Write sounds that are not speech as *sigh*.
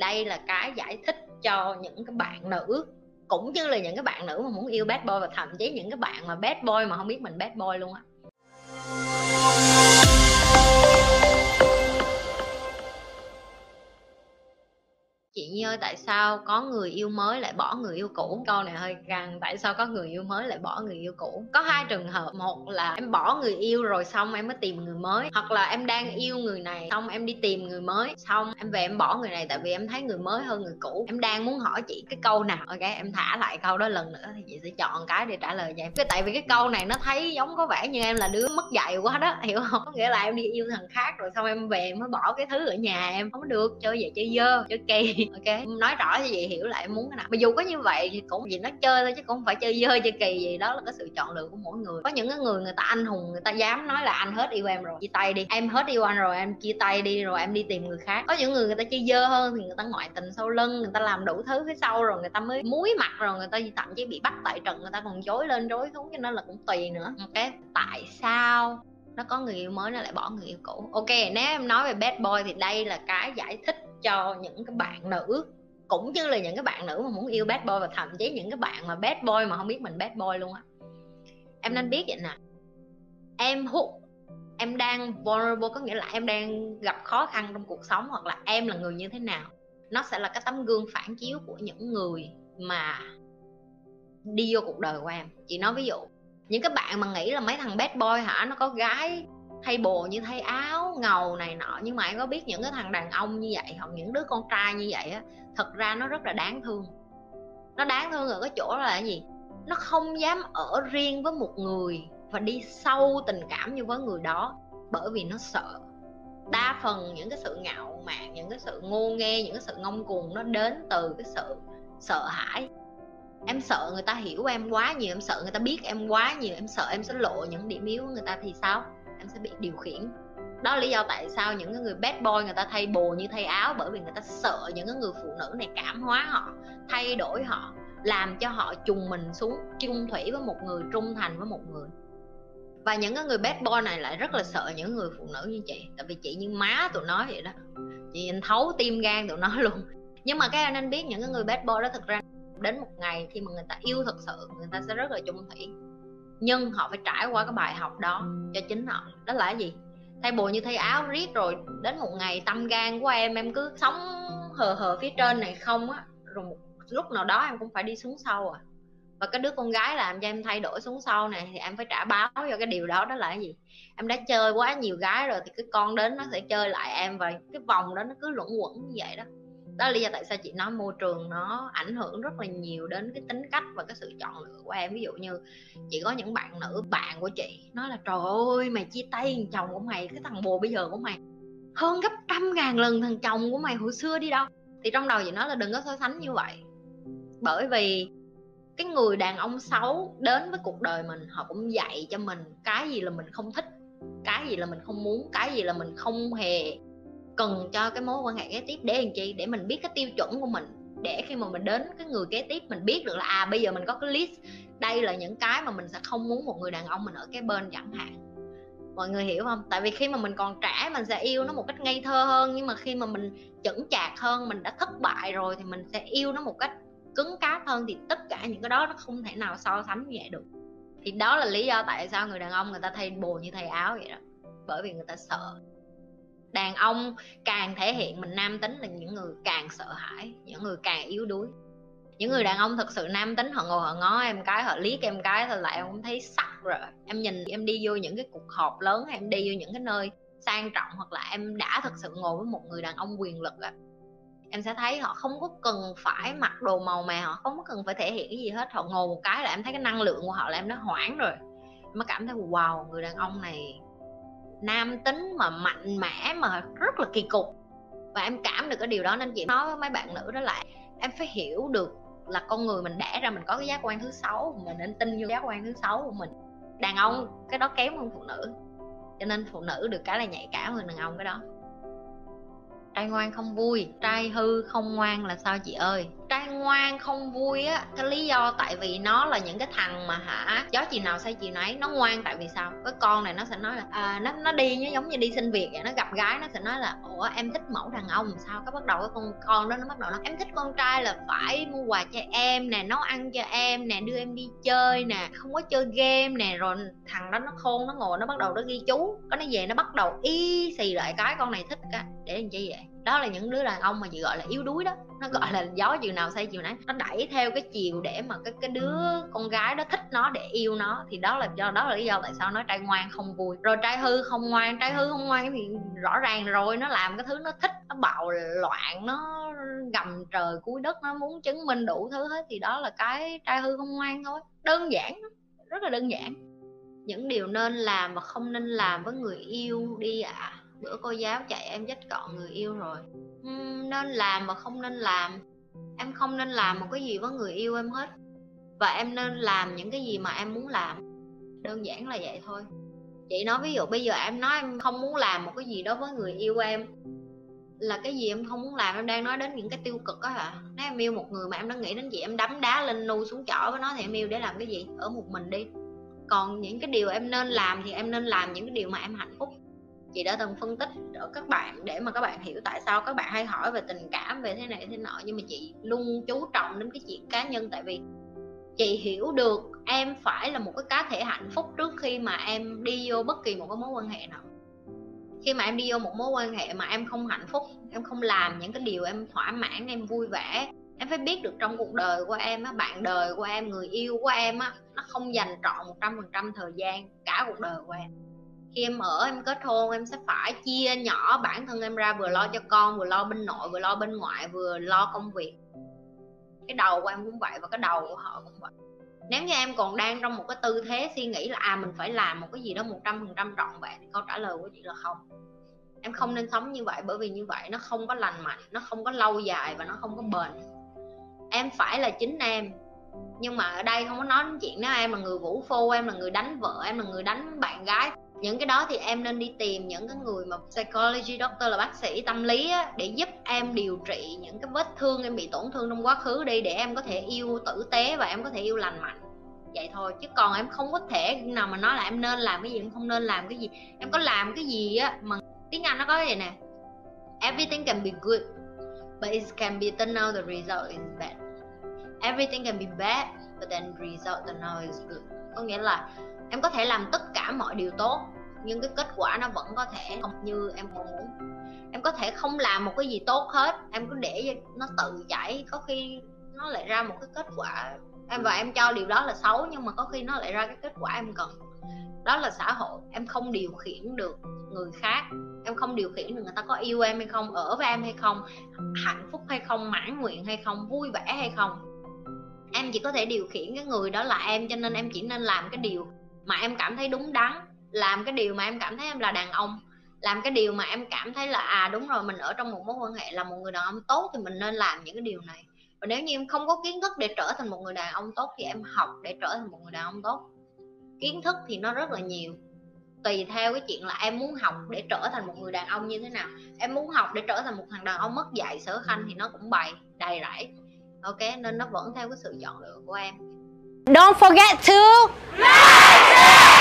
đây là cái giải thích cho những cái bạn nữ, cũng như là những cái bạn nữ mà muốn yêu bad boy và thậm chí những cái bạn mà bad boy mà không biết mình bad boy luôn á. Nhi ơi tại sao có người yêu mới lại bỏ người yêu cũ? Câu này hơi căng, tại sao có người yêu mới lại bỏ người yêu cũ? Có hai trường hợp, một là em bỏ người yêu rồi xong em mới tìm người mới, hoặc là em đang yêu người này xong em đi tìm người mới, xong em về em bỏ người này tại vì em thấy người mới hơn người cũ. Em đang muốn hỏi chị cái câu nào? Ok, em thả lại câu đó lần nữa thì chị sẽ chọn cái để trả lời cho em. Cái tại vì cái câu này nó thấy giống có vẻ như em là đứa mất dạy quá đó, *laughs* hiểu không? Có nghĩa là em đi yêu thằng khác rồi xong em về em mới bỏ cái thứ ở nhà em, không được, chơi vậy chơi dơ, chơi kỳ. *laughs* Ok nói rõ như vậy hiểu lại muốn cái nào. Mà dù có như vậy thì cũng gì nó chơi thôi chứ cũng không phải chơi dơ chơi kỳ gì, đó là cái sự chọn lựa của mỗi người. Có những cái người người ta anh hùng, người ta dám nói là anh hết yêu em rồi, chia tay đi. Em hết yêu anh rồi, em chia tay đi rồi, em đi tìm người khác. Có những người người ta chơi dơ hơn thì người ta ngoại tình sau lưng, người ta làm đủ thứ phía sau rồi người ta mới muối mặt rồi, người ta thậm chí bị bắt tại trận, người ta còn chối lên chối xuống cho nên là cũng tùy nữa. Cái tại sao nó có người yêu mới nó lại bỏ người yêu cũ? Ok, nếu em nói về bad boy thì đây là cái giải thích cho những cái bạn nữ cũng như là những cái bạn nữ mà muốn yêu bad boy và thậm chí những cái bạn mà bad boy mà không biết mình bad boy luôn á. Em nên biết vậy nè. Em hút em đang vulnerable có nghĩa là em đang gặp khó khăn trong cuộc sống hoặc là em là người như thế nào nó sẽ là cái tấm gương phản chiếu của những người mà đi vô cuộc đời của em. Chị nói ví dụ những cái bạn mà nghĩ là mấy thằng bad boy hả nó có gái thay bồ như thay áo, ngầu này nọ. Nhưng mà em có biết những cái thằng đàn ông như vậy hoặc những đứa con trai như vậy á, thật ra nó rất là đáng thương. Nó đáng thương ở cái chỗ là cái gì? Nó không dám ở riêng với một người và đi sâu tình cảm như với người đó bởi vì nó sợ. Đa phần những cái sự ngạo mạn, những cái sự ngô nghê, những cái sự ngông cuồng nó đến từ cái sự sợ hãi. Em sợ người ta hiểu em quá nhiều, em sợ người ta biết em quá nhiều, em sợ em sẽ lộ những điểm yếu của người ta thì sao? Em sẽ bị điều khiển. Đó là lý do tại sao những cái người bad boy người ta thay bồ như thay áo, bởi vì người ta sợ những cái người phụ nữ này cảm hóa họ, thay đổi họ, làm cho họ trùng mình xuống chung thủy với một người, trung thành với một người. Và những cái người bad boy này lại rất là sợ những người phụ nữ như chị, tại vì chị như má tụi nó vậy đó. Chị nhìn thấu tim gan tụi nó *laughs* luôn. Nhưng mà các anh nên biết những cái người bad boy đó thực ra đến một ngày khi mà người ta yêu thật sự, người ta sẽ rất là chung thủy nhưng họ phải trải qua cái bài học đó cho chính họ. Đó là cái gì? Thay bồ như thay áo, riết rồi đến một ngày tâm gan của em em cứ sống hờ hờ phía trên này không á, rồi một lúc nào đó em cũng phải đi xuống sâu à. Và cái đứa con gái làm cho em thay đổi xuống sau này thì em phải trả báo cho cái điều đó. Đó là cái gì? Em đã chơi quá nhiều gái rồi thì cái con đến nó sẽ chơi lại em và cái vòng đó nó cứ luẩn quẩn như vậy đó đó là lý do tại sao chị nói môi trường nó ảnh hưởng rất là nhiều đến cái tính cách và cái sự chọn lựa của em. Ví dụ như chị có những bạn nữ, bạn của chị nói là, trời ơi, mày chia tay chồng của mày, cái thằng bồ bây giờ của mày hơn gấp trăm ngàn lần thằng chồng của mày hồi xưa đi đâu. Thì trong đầu chị nói là đừng có so sánh như vậy. Bởi vì cái người đàn ông xấu đến với cuộc đời mình, họ cũng dạy cho mình cái gì là mình không thích, cái gì là mình không muốn, cái gì là mình không hề cần cho cái mối quan hệ kế tiếp để làm chi? Để mình biết cái tiêu chuẩn của mình. Để khi mà mình đến cái người kế tiếp, mình biết được là à bây giờ mình có cái list. Đây là những cái mà mình sẽ không muốn một người đàn ông mình ở cái bên chẳng hạn. Mọi người hiểu không? Tại vì khi mà mình còn trẻ, mình sẽ yêu nó một cách ngây thơ hơn. Nhưng mà khi mà mình chững chạc hơn, mình đã thất bại rồi thì mình sẽ yêu nó một cách cứng cáp hơn thì tất cả những cái đó nó không thể nào so sánh như vậy được. Thì đó là lý do tại sao người đàn ông người ta thay bồ như thay áo vậy đó. Bởi vì người ta sợ đàn ông càng thể hiện mình nam tính là những người càng sợ hãi những người càng yếu đuối. Những người đàn ông thật sự nam tính họ ngồi họ ngó em cái họ liếc em cái thôi là em cũng thấy sắc rồi. Em nhìn em đi vô những cái cuộc họp lớn em đi vô những cái nơi sang trọng hoặc là em đã thật sự ngồi với một người đàn ông quyền lực rồi, em sẽ thấy họ không có cần phải mặc đồ màu mè họ không có cần phải thể hiện cái gì hết. Họ ngồi một cái là em thấy cái năng lượng của họ là em nó hoảng rồi. Em mới cảm thấy wow người đàn ông này nam tính mà mạnh mẽ mà rất là kỳ cục. Và em cảm được cái điều đó nên chị nói với mấy bạn nữ đó lại em phải hiểu được là con người mình đẻ ra mình có cái giác quan thứ sáu, mình nên tin vô giác quan thứ sáu của mình. Đàn ông, cái đó kém hơn phụ nữ. Cho nên phụ nữ được cái là nhạy cảm hơn đàn ông cái đó. Trai ngoan không vui, trai hư không ngoan là sao chị ơi? Ngoan không vui á. Cái lý do tại vì nó là những cái thằng mà hả gió chiều nào say chiều nấy nó ngoan tại vì sao? Cái con này nó sẽ nói là à, nó nó đi nó giống như đi xin việc vậy. Nó gặp gái nó sẽ nói là ủa em thích mẫu đàn ông sao? Cái bắt đầu cái con con đó nó bắt đầu nó em thích con trai là phải mua quà cho em nè nấu ăn cho em nè đưa em đi chơi nè không có chơi game nè. Rồi thằng đó nó khôn nó ngồi nó bắt đầu nó ghi chú. Có nó về nó bắt đầu y xì lại cái con này thích cả để làm chi vậy? Đó là những đứa đàn ông mà chị gọi là yếu đuối đó. Nó gọi là gió chiều nào say chiều nấy nó đẩy theo cái chiều để mà cái cái đứa con gái đó thích nó, để yêu nó. Thì đó là do, đó là lý do tại sao nó trai ngoan không vui. Rồi trai hư không ngoan, trai hư không ngoan thì rõ ràng rồi, nó làm cái thứ nó thích, nó bạo loạn, nó gầm trời cuối đất, nó muốn chứng minh đủ thứ hết. Thì đó là cái trai hư không ngoan thôi. Đơn giản rất là đơn giản. Những điều nên làm và không nên làm với người yêu đi ạ. à bữa cô giáo chạy em dắt gọn người yêu rồi. Uhm, nên làm mà không nên làm. Em không nên làm một cái gì với người yêu em hết. Và em nên làm những cái gì mà em muốn làm. Đơn giản là vậy thôi. Chị nói ví dụ bây giờ em nói em không muốn làm một cái gì đó với người yêu em là cái gì em không muốn làm em đang nói đến những cái tiêu cực đó hả? Nếu em yêu một người mà em đã nghĩ đến gì em đấm đá lên nu xuống chỏ với nó thì em yêu để làm cái gì? Ở một mình đi. Còn những cái điều em nên làm thì em nên làm những cái điều mà em hạnh phúc chị đã từng phân tích ở các bạn để mà các bạn hiểu tại sao các bạn hay hỏi về tình cảm, về thế này thế nọ, nhưng mà chị luôn chú trọng đến cái chuyện cá nhân tại vì chị hiểu được em phải là một cái cá thể hạnh phúc trước khi mà em đi vô bất kỳ một cái mối quan hệ nào. Khi mà em đi vô một mối quan hệ mà em không hạnh phúc, em không làm những cái điều em thỏa mãn, em vui vẻ, em phải biết được trong cuộc đời của em á, bạn đời của em, người yêu của em á, nó không dành trọn một trăm phần trăm thời gian cả cuộc đời của em khi em ở, em kết hôn, em sẽ phải chia nhỏ bản thân em ra, vừa lo cho con, vừa lo bên nội, vừa lo bên ngoại, vừa lo công việc. Cái đầu của em cũng vậy và cái đầu của họ cũng vậy. Nếu như em còn đang trong một cái tư thế suy nghĩ là à mình phải làm một cái gì đó một trăm phần trăm trọn vẹn thì câu trả lời của chị là không. Em không nên sống như vậy bởi vì như vậy nó không có lành mạnh, nó không có lâu dài và nó không có bền. Em phải là chính em. Nhưng mà ở đây không có nói đến chuyện nếu em là người vũ phu, em là người đánh vợ, em là người đánh bạn gái những cái đó thì em nên đi tìm những cái người mà psychology doctor là bác sĩ tâm lý á, để giúp em điều trị những cái vết thương em bị tổn thương trong quá khứ đi để em có thể yêu tử tế và em có thể yêu lành mạnh. Vậy thôi chứ còn em không có thể nào mà nói là em nên làm cái gì em không nên làm cái gì. Em có làm cái gì á mà tiếng anh nó có vậy nè everything can be good but it can be turned out the result is bad. Everything can be bad but then result turned out is good. Có nghĩa là em có thể làm tất cả mọi điều tốt, nhưng cái kết quả nó vẫn có thể không như em mong muốn. Em có thể không làm một cái gì tốt hết, em cứ để nó tự chảy có khi nó lại ra một cái kết quả. Em và em cho điều đó là xấu, nhưng mà có khi nó lại ra cái kết quả em cần. Đó là xã hội, em không điều khiển được người khác. Em không điều khiển được người ta có yêu em hay không, ở với em hay không, hạnh phúc hay không, mãn nguyện hay không, vui vẻ hay không. Em chỉ có thể điều khiển cái người đó là em, cho nên em chỉ nên làm cái điều mà em cảm thấy đúng đắn. Làm cái điều mà em cảm thấy em là đàn ông, làm cái điều mà em cảm thấy là à đúng rồi, mình ở trong một mối quan hệ là một người đàn ông tốt thì mình nên làm những cái điều này. Và nếu như em không có kiến thức để trở thành một người đàn ông tốt thì em học để trở thành một người đàn ông tốt. Kiến thức thì nó rất là nhiều. Tùy theo cái chuyện là em muốn học để trở thành một người đàn ông như thế nào. Em muốn học để trở thành một thằng đàn ông mất dạy, sở khanh thì nó cũng bày, đầy rẫy. Ok, nên nó vẫn theo cái sự chọn lựa của em. Don't forget to like